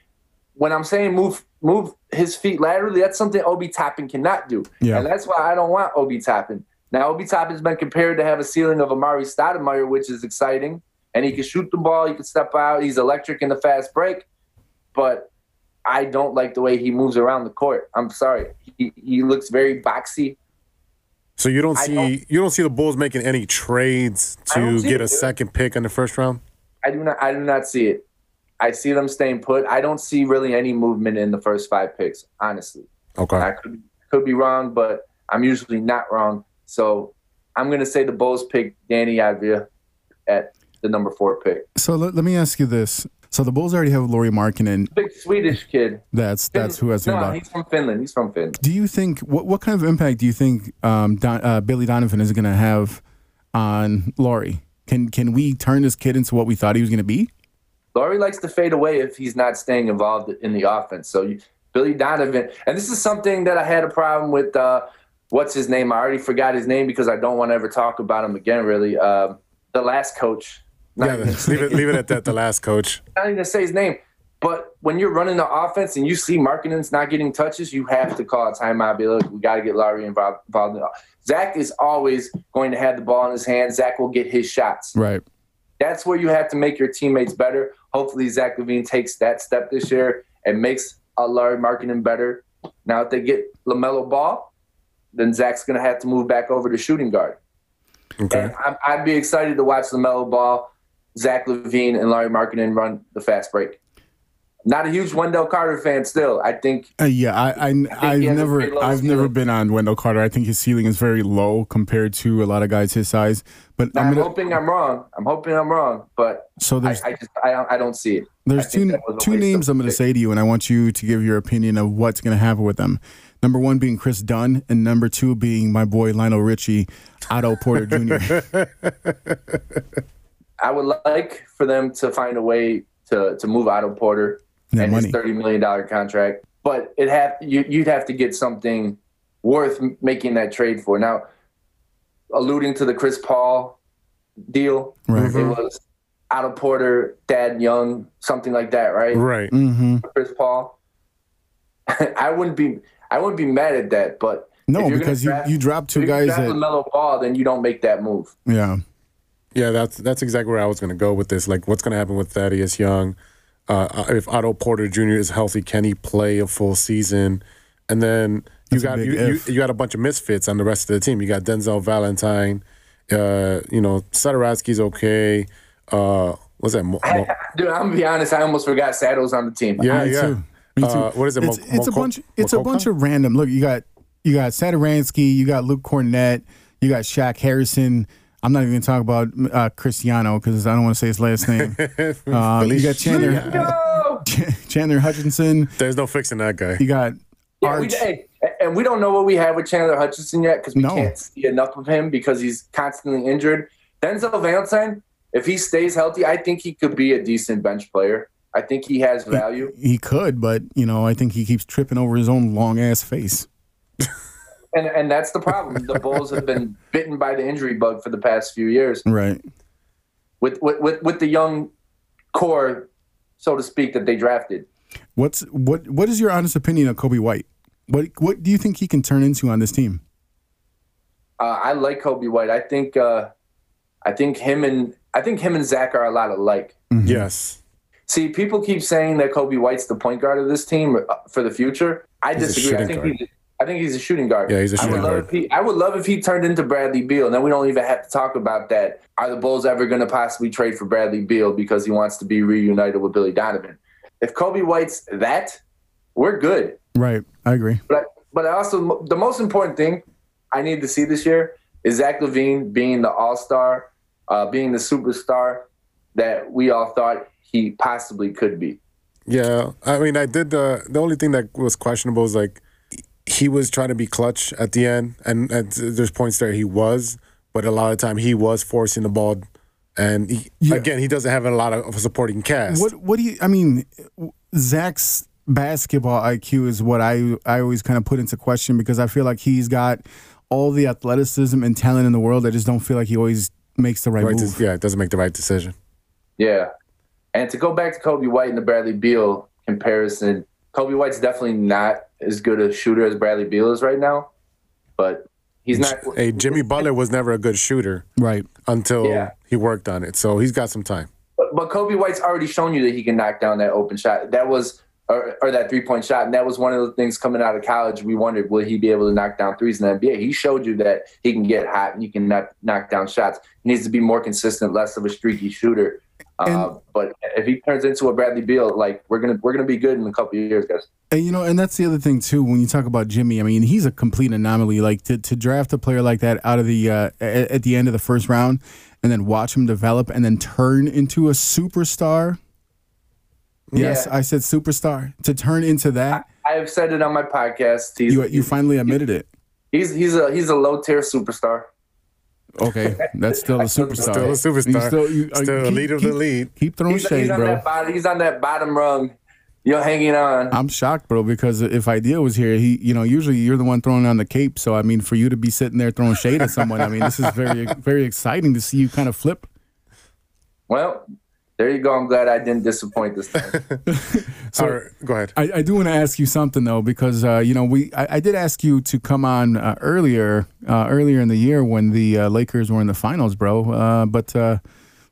when I'm saying move move his feet laterally, that's something Obi Toppin cannot do. Yeah. And that's why I don't want Obi Toppin. Now Obi Toppin's been compared to have a ceiling of Amar'e Stoudemire, which is exciting. And he can shoot the ball, he can step out, he's electric in the fast break. But I don't like the way he moves around the court. I'm sorry. He, he looks very boxy. So you don't see don't- you don't see the Bulls making any trades to get it, a dude. second pick in the first round. I do not I do not see it. I see them staying put. I don't see really any movement in the first five picks, honestly. Okay. I could could be wrong, but I'm usually not wrong. So I'm gonna say the Bulls pick Deni Avdija at the number four pick. So let, let me ask you this: So the Bulls already have Lauri Markkanen. Big Swedish kid. That's that's who I was no, thinking about. he's from Finland. He's from Finland. Do you think what what kind of impact do you think um, Don, uh, Billy Donovan is going to have on Lauri? Can can we turn this kid into what we thought he was going to be? Lauri likes to fade away if he's not staying involved in the offense. So you, Billy Donovan, and this is something that I had a problem with. Uh, what's his name? I already forgot his name because I don't want to ever talk about him again. Really, uh, the last coach. Yeah, leave it leave it at that. The last coach. Not even gonna say his name. But when you're running the offense and you see Markkanen's not getting touches, you have to call a timeout. Be like, we got to get Lauri involved. involved. Zach is always going to have the ball in his hands. Zach will get his shots. Right. That's where you have to make your teammates better. Hopefully, Zach LaVine takes that step this year and makes a Lauri Markkanen better. Now, if they get Lamelo Ball, then Zach's going to have to move back over to shooting guard. Okay. And I'm, I'd be excited to watch Lamelo Ball, Zach LaVine, and Lauri Markkanen run the fast break. Not a huge Wendell Carter fan still. I think Uh, yeah, I, I I've he has never I've never been on Wendell Carter. I think his ceiling is very low compared to a lot of guys his size. But I'm, I'm gonna hoping I'm wrong. I'm hoping I'm wrong, but so I, there's I just I don't, I don't see it. There's two that was a two names I'm going to say to you, and I want you to give your opinion of what's going to happen with them. Number one being Kris Dunn, and number two being my boy Lionel Richie, Otto Porter Jr. I would like for them to find a way to to move Otto Porter Yeah, and money. his thirty million dollar contract, but it have you, you'd have to get something worth making that trade for. Now, alluding to the Chris Paul deal, Right. it was Otto Porter, Thad Young, something like that, right? Right. hmm Chris Paul. I wouldn't be I wouldn't be mad at that, but No, because gonna you draft- you dropped two if you're guys gonna draft that Lamelo Ball, then you don't make that move. yeah. Yeah, that's that's exactly where I was going to go with this. Like, what's going to happen with Thaddeus Young? Uh, if Otto Porter Jr. is healthy, can he play a full season? And then you That's a got you, you, you got a bunch of misfits on the rest of the team. You got Denzel Valentine. Uh, you know, Satoransky's okay. Uh, what's that? Mo- Mo- Dude, I'm gonna be honest. I almost forgot Saddles on the team. yeah, Me yeah. too. Me too. Uh, what is it? It's, Mo- it's a Moko- bunch. It's a Mokoka? bunch of random. Look, you got you got Satoransky, you got Luke Kornet, you got Shaq Harrison. I'm not even gonna talk about uh, Cristiano because I don't want to say his last name. Uh, you got Chandler No! Chandler Hutchison. There's no fixing that guy. You got Yeah, we, hey, and we don't know what we have with Chandler Hutchison yet because we No. can't see enough of him because he's constantly injured. Denzel Valentine, if he stays healthy, I think he could be a decent bench player. I think he has value. He could, but you know, I think he keeps tripping over his own long ass face. And and that's the problem. The Bulls have been bitten by the injury bug for the past few years Right. with with with, with the young core, so to speak, that they drafted. What's what what is your honest opinion of Coby White? What what do you think he can turn into on this team? Uh, I like Coby White. I think uh, I think him and I think him and Zach are a lot alike. Yes. See, people keep saying that Coby White's the point guard of this team uh, for the future. I He's disagree. I think guard. he's I think he's a shooting guard. Yeah, he's a would shooting love guard. If he, I would love if he turned into Bradley Beal. And then we don't even have to talk about that. Are the Bulls ever going to possibly trade for Bradley Beal because he wants to be reunited with Billy Donovan? If Coby White's that, we're good. Right. I agree. But but I also the most important thing I need to see this year is Zach LaVine being the All Star, uh, being the superstar that we all thought he possibly could be. Yeah, I mean, I did the the only thing that was questionable is like he was trying to be clutch at the end, and, and there's points there he was, but a lot of time he was forcing the ball, and he, Yeah. again he doesn't have a lot of supporting cast. What what do you I mean Zach's basketball IQ is what I I always kind of put into question because I feel like he's got all the athleticism and talent in the world. I just don't feel like he always makes the right, right? move. To, yeah, it doesn't make the right decision. Yeah. And to go back to Coby White and the Bradley Beal comparison, Coby White's definitely not as good a shooter as Bradley Beal is right now, but he's not. Hey, Jimmy Butler was never a good shooter Right. until Yeah. he worked on it, so he's got some time. But, but Coby White's already shown you that he can knock down that open shot. That was. Or, or that three point shot. And that was one of the things coming out of college. We wondered, will he be able to knock down threes in the NBA? He showed you that he can get hot and he can knock, knock down shots. He needs to be more consistent, less of a streaky shooter. Uh, but if he turns into a Bradley Beal, like we're gonna we're gonna be good in a couple of years, guys. And you know, and that's the other thing too. When you talk about Jimmy, I mean, he's a complete anomaly. Like to, to draft a player like that out of the uh, at, at the end of the first round, and then watch him develop, and then turn into a superstar. Yes, Yeah. I said superstar. To turn into that, I have said it on my podcast. He's you you finally admitted it. he's he's a he's a low tier superstar. Okay, that's still a superstar. Still a superstar. You Still, you, uh, Still keep- leader of the keep- lead. Keep throwing He's, shade, he's on bro. that bottom, he's on that bottom rung. You're hanging on. I'm shocked, bro, because if Idea was here, he, you know, usually you're the one throwing on the cape. So I mean, for you to be sitting there throwing shade at someone, I mean, this is very, very exciting to see you kind of flip. Well, there you go. I'm glad I didn't disappoint this time. So- All right, go ahead. I, I do want to ask you something though, because uh, you know we I, I did ask you to come on uh, earlier uh, earlier in the year when the uh, Lakers were in the finals, bro. Uh, but uh,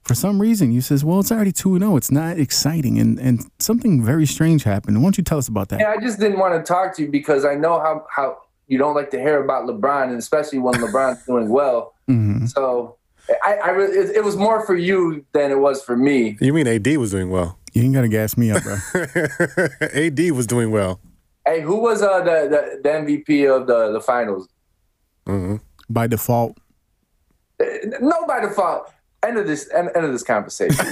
for some reason you says, well, it's already two and zero. It's not exciting, and and something very strange happened. Why don't you tell us about that? yeah, I just didn't want to talk to you because I know how how you don't like to hear about LeBron, and especially when LeBron's doing well. Mhm. So I, I really, it, it was more for you than it was for me. You mean AD was doing well? You ain't gotta gas me up, bro. AD was doing well. Hey, who was uh, the, the the MVP of the the finals? By default, Uh, No, by default. End of this. End, end of this conversation.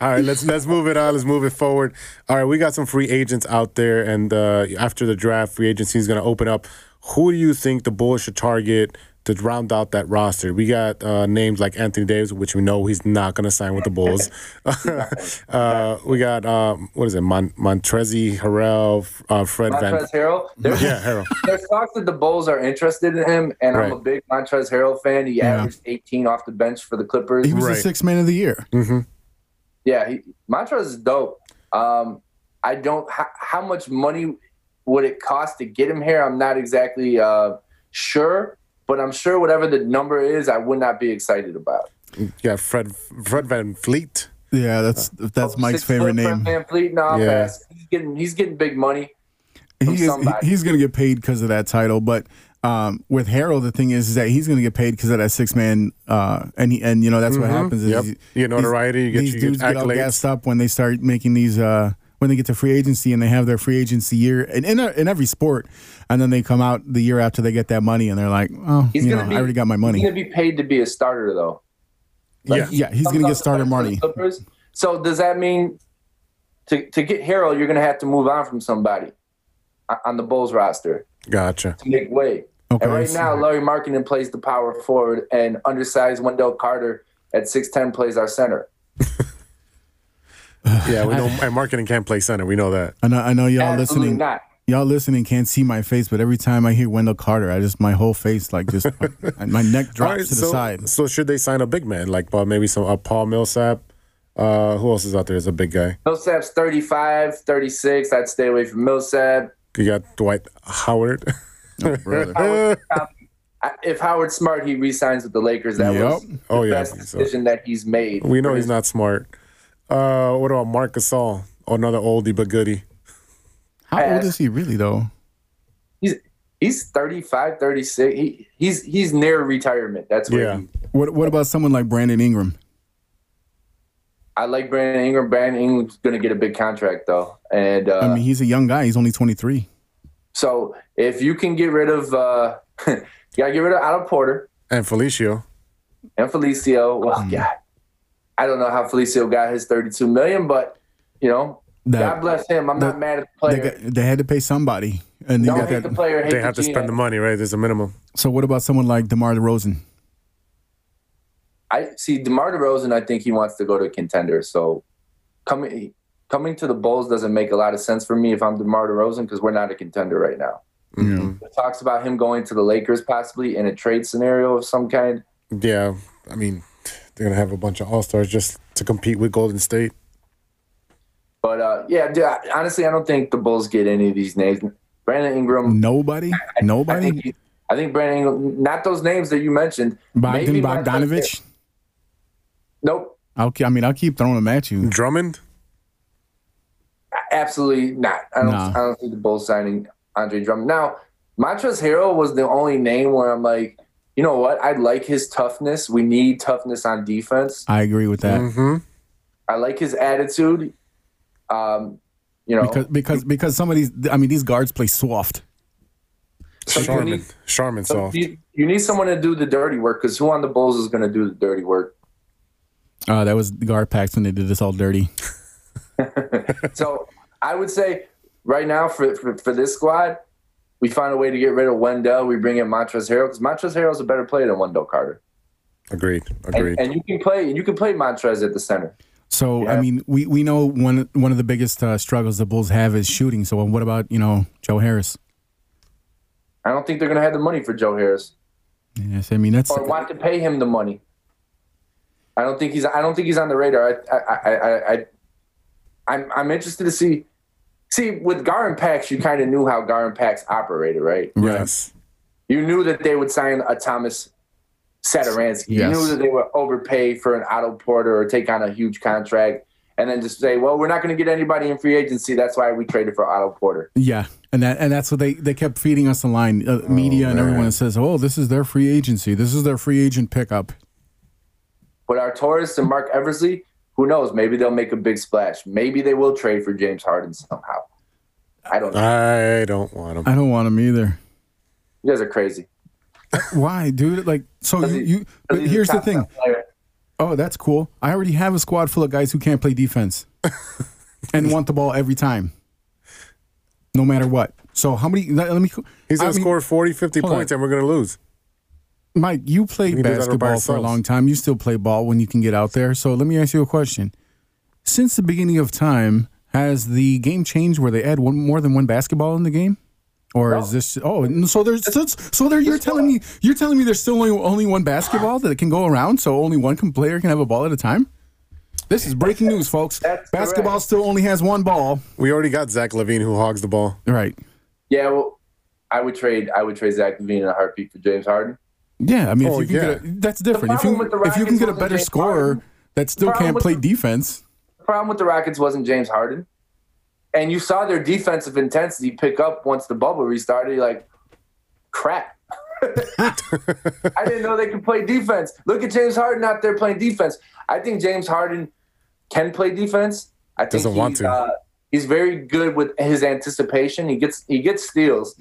All right, let's let's move it on. Let's move it forward. All right, we got some free agents out there, and uh, after the draft, free agency is going to open up. Who do you think the Bulls should target to round out that roster? We got uh, names like Anthony Davis, which we know he's not going to sign with the Bulls. uh, we got um, what is it, Mon- Montrezl Harrell, uh, Fred Van. Montrezl Harrell. There's, Yeah, Harrell. there's talks that the Bulls are interested in him, and I'm a big Montrezl Harrell fan. He Yeah. averaged 18 off the bench for the Clippers. he was Right. the sixth man of the year. Yeah, he, Montrezl is dope. Um, I don't. How, how much money would it cost to get him here? I'm not exactly uh, sure, but I'm sure whatever the number is, I would not be excited about. Yeah, Fred Fred VanVleet. Yeah, that's that's Mike's Six foot favorite Fred name. Van Fleet, no, Yeah. pass. He's getting he's getting big money. from He is, he's going to get paid because of that title, but um, with Harrell, the thing is, is that he's going to get paid because of that six man, uh, and he, and you know that's what happens. Is Yep. he- You get notoriety, you get- these you get dudes get all gassed up when they start making these. Uh, when they get to free agency and they have their free agency year, and in, in every sport, and then they come out the year after they get that money, and they're like, "Oh, He's you gonna know, be, I already got my money. He's money." gonna be paid to be a starter though. Yeah. Yeah, he's going to get starter money. So does that mean to to get Harrell, you're gonna have to move on from somebody on the Bulls roster Gotcha. to make way? Okay, and right now, Lauri Markkanen plays the power forward, and undersized Wendell Carter at 6'10 plays our center. Yeah, we know. And Markkanen can't play center. We know that. I know, I know y'all Absolutely listening. not. Y'all listening can't see my face, but every time I hear Wendell Carter, I just my whole face like just my neck drops All right, to the so, side. So should they sign a big man like uh, maybe some uh, Paul Millsap? Uh, who else is out there as a big guy? Millsap's 35, 36. I'd stay away from Millsap. You got Dwight Howard. brother. Howard, if Howard's smart, he re-signs with the Lakers. That Yep. was the Oh, yeah, I best think so. decision that he's made. we know he's his- not smart. Uh, what about Marc Gasol? Another oldie but goodie. How old is he really though? He's he's 35, 36. He, he's he's near retirement. That's where Yeah. he, What What about someone like Brandon Ingram? I like Brandon Ingram. Brandon Ingram's going to get a big contract though, and uh, I mean, he's a young guy. He's only twenty three. so if you can get rid of, uh, you got to get rid of Otto Porter And Felicio. and Felicio. Well, Mm-hmm. God, I don't know how Felicio got his thirty-two million, but you know, That- God bless him. I'm not mad at the They, player. got, they had to pay somebody, and don't got hate the player. Hate They the have to spend the money, right? There's a minimum. So what about someone like DeMar DeRozan? I see DeMar DeRozan. I think he wants to go to a contender. So coming coming to the Bulls doesn't make a lot of sense for me if I'm DeMar DeRozan because we're not a contender right now. Mm-hmm. It talks about him going to the Lakers possibly in a trade scenario of some kind. Yeah, I mean, they're gonna have a bunch of all stars just to compete with Golden State. But uh, yeah, dude, honestly, I don't think the Bulls get any of these names. Brandon Ingram. Nobody, I nobody. think, he- I think Brandon Ingram. Not those names that you mentioned. Bogdan Maybe Bogdanovich. Nope. I'll, I mean, I'll keep throwing them at you. Drummond. Absolutely not. I don't. Nah. I don't see the Bulls signing Andre Drummond. Now, Montrezl Harrell was the only name where I'm like, you know what? I like his toughness. We need toughness on defense. I agree with that Mm-hmm. I like his attitude. Um, you know, because because because some of these, I mean, these guards play soft. so you Charmin. need, Charmin soft. you, you need someone to do the dirty work because who on the Bulls is going to do the dirty work? Uh, that was the GarPax when they did this all dirty. So I would say right now for, for, for this squad, we find a way to get rid of Wendell. We bring in Montrezl Harrell because Montrezl Harrell is a better player than Wendell Carter. Agreed. Agreed. and you can play you can play Montrez at the center. So I mean, we, we know one one of the biggest uh, struggles the Bulls have is shooting. So what about you know Joe Harris? I don't think they're going to have the money for Joe Harris Yes, I mean that's or want to pay him the money. I don't think he's I don't think he's on the radar. I I I, I, I I'm I'm interested to see see with GarPax. You kind of knew how GarPax operated, right? yes. You knew that they would sign a Tomas Satoransky. You knew that they would overpay for an Otto Porter or take on a huge contract, and then just say, "Well, we're not going to get anybody in free agency. That's why we traded for Otto Porter." yeah, and that and that's what they they kept feeding us the line, uh, media and everyone says, oh, this is their free agency, this is their free agent pickup. But Arturas and Marc Eversley, who knows? Maybe they'll make a big splash. Maybe they will trade for James Harden somehow. I don't know. I don't want him. I don't want him either. You guys are crazy. Why, dude? Like, so you, you but here's the thing. Oh, that's cool. I already have a squad full of guys who can't play defense and want the ball every time, no matter what. So how many? Let, let me. He's gonna score 40, 50 hold on. points, and we're gonna lose. Mike, you played We can do that by basketball for a long time. You still play ball when you can get out there. So let me ask you a question. Since the beginning of time, has the game changed where they add one more than one basketball in the game? Or is this oh so there's so, so there you're telling me you're telling me there's still only only one basketball that can go around so only one can, player can have a ball at a time? This is breaking news, folks. That's Basketball correct. still only has one ball. We already got Zach LaVine who hogs the ball. Right. Yeah, well, I would trade. I would trade Zach LaVine in a heartbeat for James Harden. Yeah, I mean, Oh, if you can get a, that's different. If you problem with the if you can get a better James scorer Harden. that still can't play the- defense, The problem with the Rockets wasn't James Harden. And you saw their defensive intensity pick up once the bubble restarted. You're like, crap. I didn't know they could play defense. Look at James Harden out there playing defense. I think James Harden can play defense. I think Doesn't want to. Uh, he's very good with his anticipation. He gets he gets steals.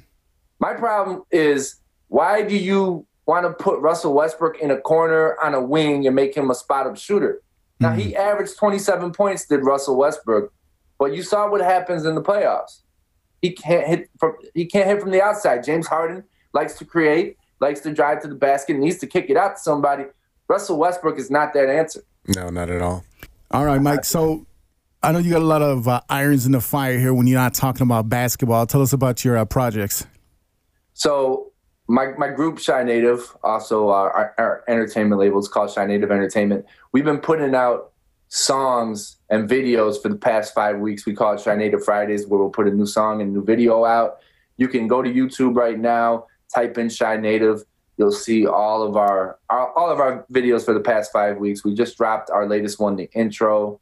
My problem is why do you want to put Russell Westbrook in a corner on a wing and make him a spot up shooter? Now he averaged 27 points, did Russell Westbrook, but you saw what happens in the playoffs. He can't hit from he can't hit from the outside. James Harden likes to create, likes to drive to the basket, needs to kick it out to somebody. Russell Westbrook is not that answer. No, not at all. All right, Mike. So I know you got a lot of uh, irons in the fire here when you're not talking about basketball. Tell us about your uh, projects. So my my group Shy Native, also our, our, entertainment label is called Shy Native Entertainment. We've been putting out songs and videos for the past five weeks. We call it Shy Native Fridays, where we'll put a new song and new video out. You can go to YouTube right now, type in Shy Native. You'll see all of our, our all of our videos for the past five weeks. We just dropped our latest one, the intro,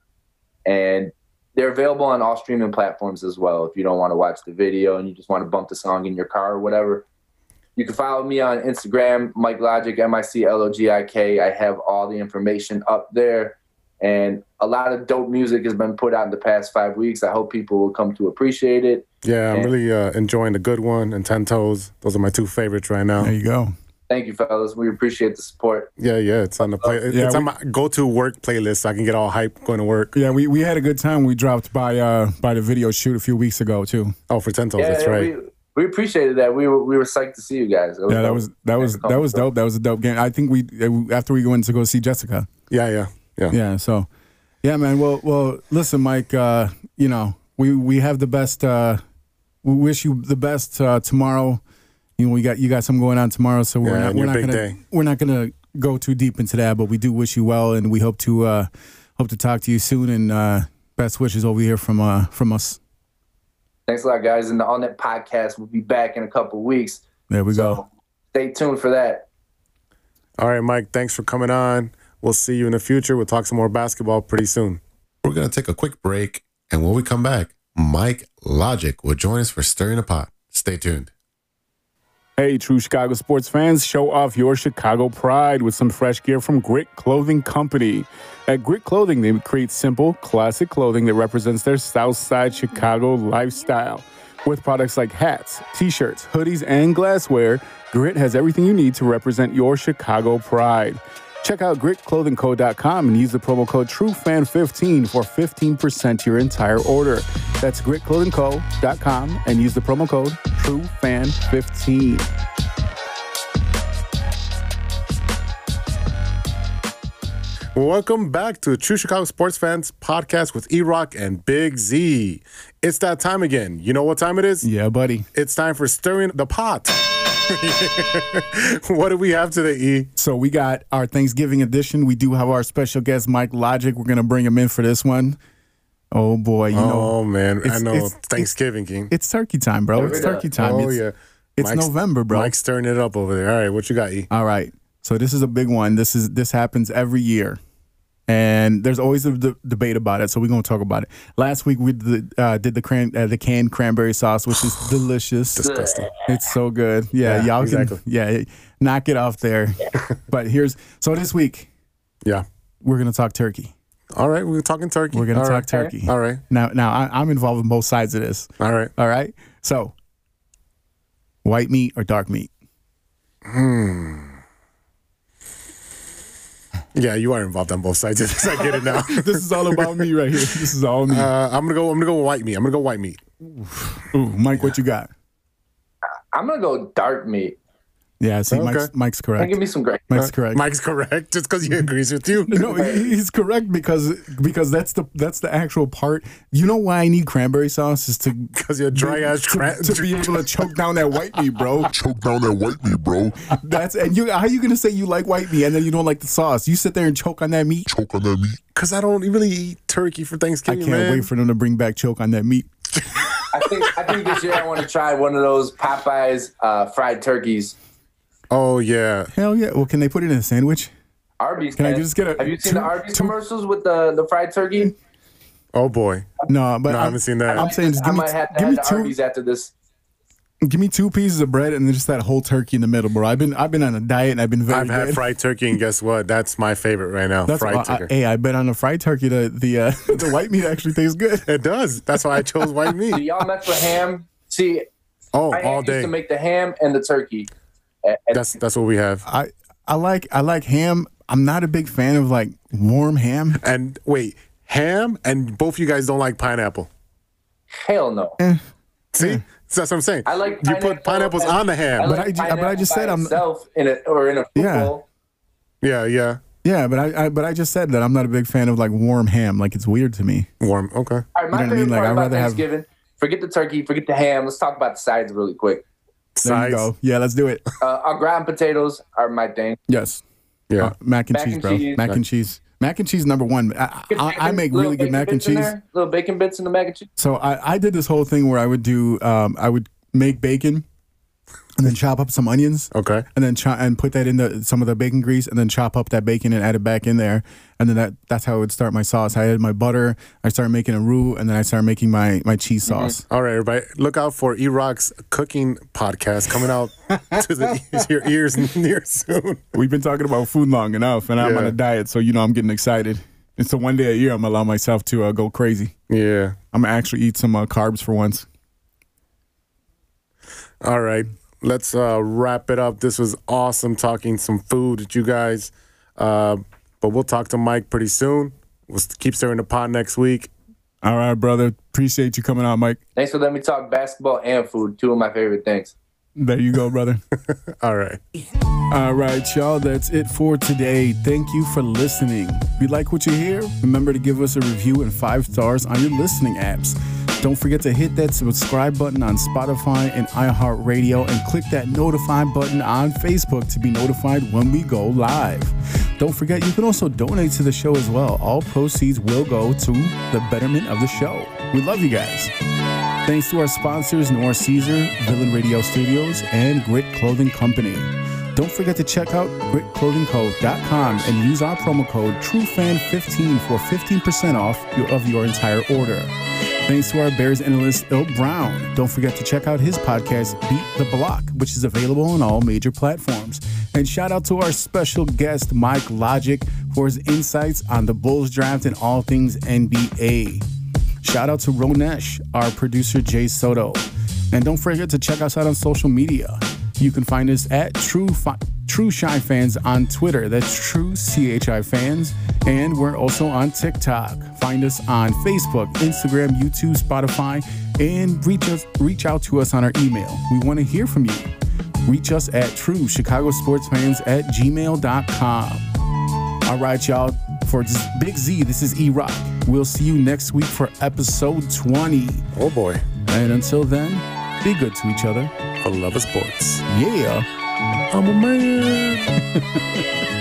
and they're available on all streaming platforms as well. If you don't want to watch the video and you just want to bump the song in your car or whatever, you can follow me on Instagram, Mike Logic, M I C L O G I K. I have all the information up there. And a lot of dope music has been put out in the past five weeks. I hope people will come to appreciate it. Yeah, I'm And- really uh, enjoying the good one and Ten Toes. Those are my two favorites right now. There you go. Thank you, fellas. We appreciate the support. Yeah, yeah, it's on the play. Yeah, it's on my go-to work playlist, so I can get all hype going to work. Yeah, we, we had a good time. We dropped by uh by the video shoot a few weeks ago too. Oh, for Ten Toes, yeah, that's right. we, we appreciated that. We were we were psyched to see you guys. Yeah, that was that was that was dope. That was a dope game. I think we uh, after we went to go see Jessica. yeah, yeah, yeah. Yeah, so yeah, man. Well, well, listen, Mike. Uh, you know, we we have the best. Uh, we wish you the best uh, tomorrow. You know, we got you got something going on tomorrow, so we're Yeah, not we're not gonna day. we're not gonna go too deep into that. But we do wish you well, and we hope to uh, hope to talk to you soon. And uh, best wishes over here from uh, from us. Thanks a lot, guys. And the On That podcast will be back in a couple weeks. There we So go. stay tuned for that. All right, Mike. Thanks for coming on. We'll see you in the future. We'll talk some more basketball pretty soon. We're going to take a quick break. And when we come back, Mike Logic will join us for Stirring the Pot. Stay tuned. Hey, true Chicago sports fans, show off your Chicago pride with some fresh gear from Grit Clothing Company. At Grit Clothing, they create simple, classic clothing that represents their Southside Chicago lifestyle. With products like hats, t shirts, hoodies, and glassware, Grit has everything you need to represent your Chicago pride. Check out gritclothingco.com and use the promo code TrueFan15 for 15% your entire order. That's gritclothingco.com and use the promo code TrueFan15. Welcome back to True Chicago Sports Fans podcast with E Rock and Big Z. It's that time again. You know what time it is? Yeah, buddy. It's time for stirring the pot. what do we have today, E? So we got our Thanksgiving edition. We do have our special guest, Mike Logic. We're gonna bring him in for this one. Oh boy, you know oh man, I it's- know it's- Thanksgiving, King. it's turkey time, bro. It's Turkey time. oh it's, yeah, it's November, bro. Mike's stirring it up over there. All right, what you got, E? All right. So this is a big one. This is this happens every year, and there's always a d- debate about it. So we're gonna talk about it. Last week we did, uh, did the cran- uh, the canned cranberry sauce, which is delicious. Disgusting. It's so good. Yeah, Yeah, y'all exactly. can yeah knock it off there. but here's so this week Yeah. we're gonna talk turkey. All right, we're talking turkey. We're gonna All talk right. turkey. All right. Now now I, I'm involved in both sides of this. All right. All right. So white meat or dark meat? Yeah, you are involved on both sides of this. I get it now. this is all about me right here. This is all me. Uh, I'm gonna go. I'm gonna go white meat. I'm gonna go white meat. Ooh, Mike, what you got? I'm gonna go dark meat. Yeah, see, Okay. Mike's, Mike's And correct. give me some great. Mike's correct. Mike's correct, just because he agrees with you. no, he's correct because because that's the that's the actual part. You know why I need cranberry sauce is to because you're dry ass to, cran- to be able to choke down that white meat, bro. Choke down that white meat, bro. That's and you how you gonna say you like white meat and then you don't like the sauce? You sit there and choke on that meat. Choke on that meat. Because I don't really eat turkey for Thanksgiving. I can't man. wait for them to bring back choke on that meat. I think I think this year I want to try one of those Popeyes uh, fried turkeys. Oh yeah, Hell yeah! Well, can they put it in a sandwich? Arby's. Can I just get a- Have you seen two- the Arby's two- commercials with the the fried turkey? oh boy. No, but No, I I'm, haven't seen that. I'm saying just I give me might have to give have me the two Arby's after this. give me two pieces of bread and then just that whole turkey in the middle, bro. I've been I've been on a diet and I've been very I've had good. fried turkey, and guess what? That's my favorite right now. That's fried why I, turkey. hey, I bet on the fried turkey the the uh, the white meat actually tastes good. it does. That's why I chose white meat. Do meat. y'all mess with ham? See, Oh, my all aunt used day. to make the ham and the turkey. And- and That's that's what we have. I I like I like ham. I'm not a big fan of like warm ham. And wait, ham, and both you guys don't like pineapple. hell no. Eh. See, eh. So that's what I'm saying. I like you put pineapples and- on the ham. I But I but I just said I'm- itself in it or in a fruit Yeah. yeah, yeah. Yeah, but I, I but I just said that I'm not a big fan of like warm ham. Like it's weird to me. Warm. Okay. All right, my You know what I mean? Like, part I'd about rather have- Thanksgiving. Forget the turkey, forget the ham. Let's talk about the sides really quick. There you go. Yeah, let's do it. Uh, our ground potatoes are my thing. Yes. Yeah. Uh, mac and Mac cheese, and bro. cheese. Mac and cheese. Mac and cheese number one. I, I, I make really good mac and cheese. Little bacon bits in the mac and cheese. So I, I did this whole thing where I would do um, I would make bacon and then chop up some onions Okay. and then cho- and put that in the some of the bacon grease and then chop up that bacon and add it back in there and then that that's how I would start my sauce. I added my butter, I started making a roux, and then I started making my my cheese sauce. All right, everybody. Look out for E Rock's cooking podcast coming out to the, your ears near soon. We've been talking about food long enough, and I'm on a diet, so you know I'm getting excited. And so one day a year, I'm allow myself to uh, go crazy. Yeah. I'm gonna actually eat some uh, carbs for once. All right. Let's uh, wrap it up. This was awesome talking some food with you guys. Uh, but we'll talk to Mike pretty soon. We'll keep stirring the pot next week. All right, brother. Appreciate you coming out, Mike. Thanks for letting me talk basketball and food. Two of my favorite things. There you go, brother. All right. All right, y'all. That's it for today. Thank you for listening. If you like what you hear, remember to give us a review and five stars on your listening apps. Don't forget to hit that subscribe button on Spotify and iHeartRadio and click that notify button on Facebook to be notified when we go live. Don't forget, you can also donate to the show as well. All proceeds will go to the betterment of the show. We love you guys. Thanks to our sponsors, Nora Caesar, Villain Radio Studios, and Grit Clothing Company. Don't forget to check out gritclothingco.com and use our promo code TrueFan15 for 15% off of your entire order. Thanks to our Bears analyst, Il Brown. Don't forget to check out his podcast, Beat the Block, which is available on all major platforms. And shout out to our special guest, Mike Logic, for his insights on the Bulls draft and all things NBA. Shout out to Ronesh, our producer Jay Soto. And don't forget to check us out on social media. You can find us at True Fi- True CHI Fans on Twitter. That's True CHI Fans. And we're also on TikTok. Find us on Facebook, Instagram, YouTube, Spotify, and reach us reach out to us on our email. We want to hear from you. Reach us at True Chicago Sports Fans at gmail.com. All right, y'all. For Big Z, this is E Rock. We'll see you next week for episode 20. Oh, boy. And until then, be good to each other. For love of sports. Yeah. I'm a man.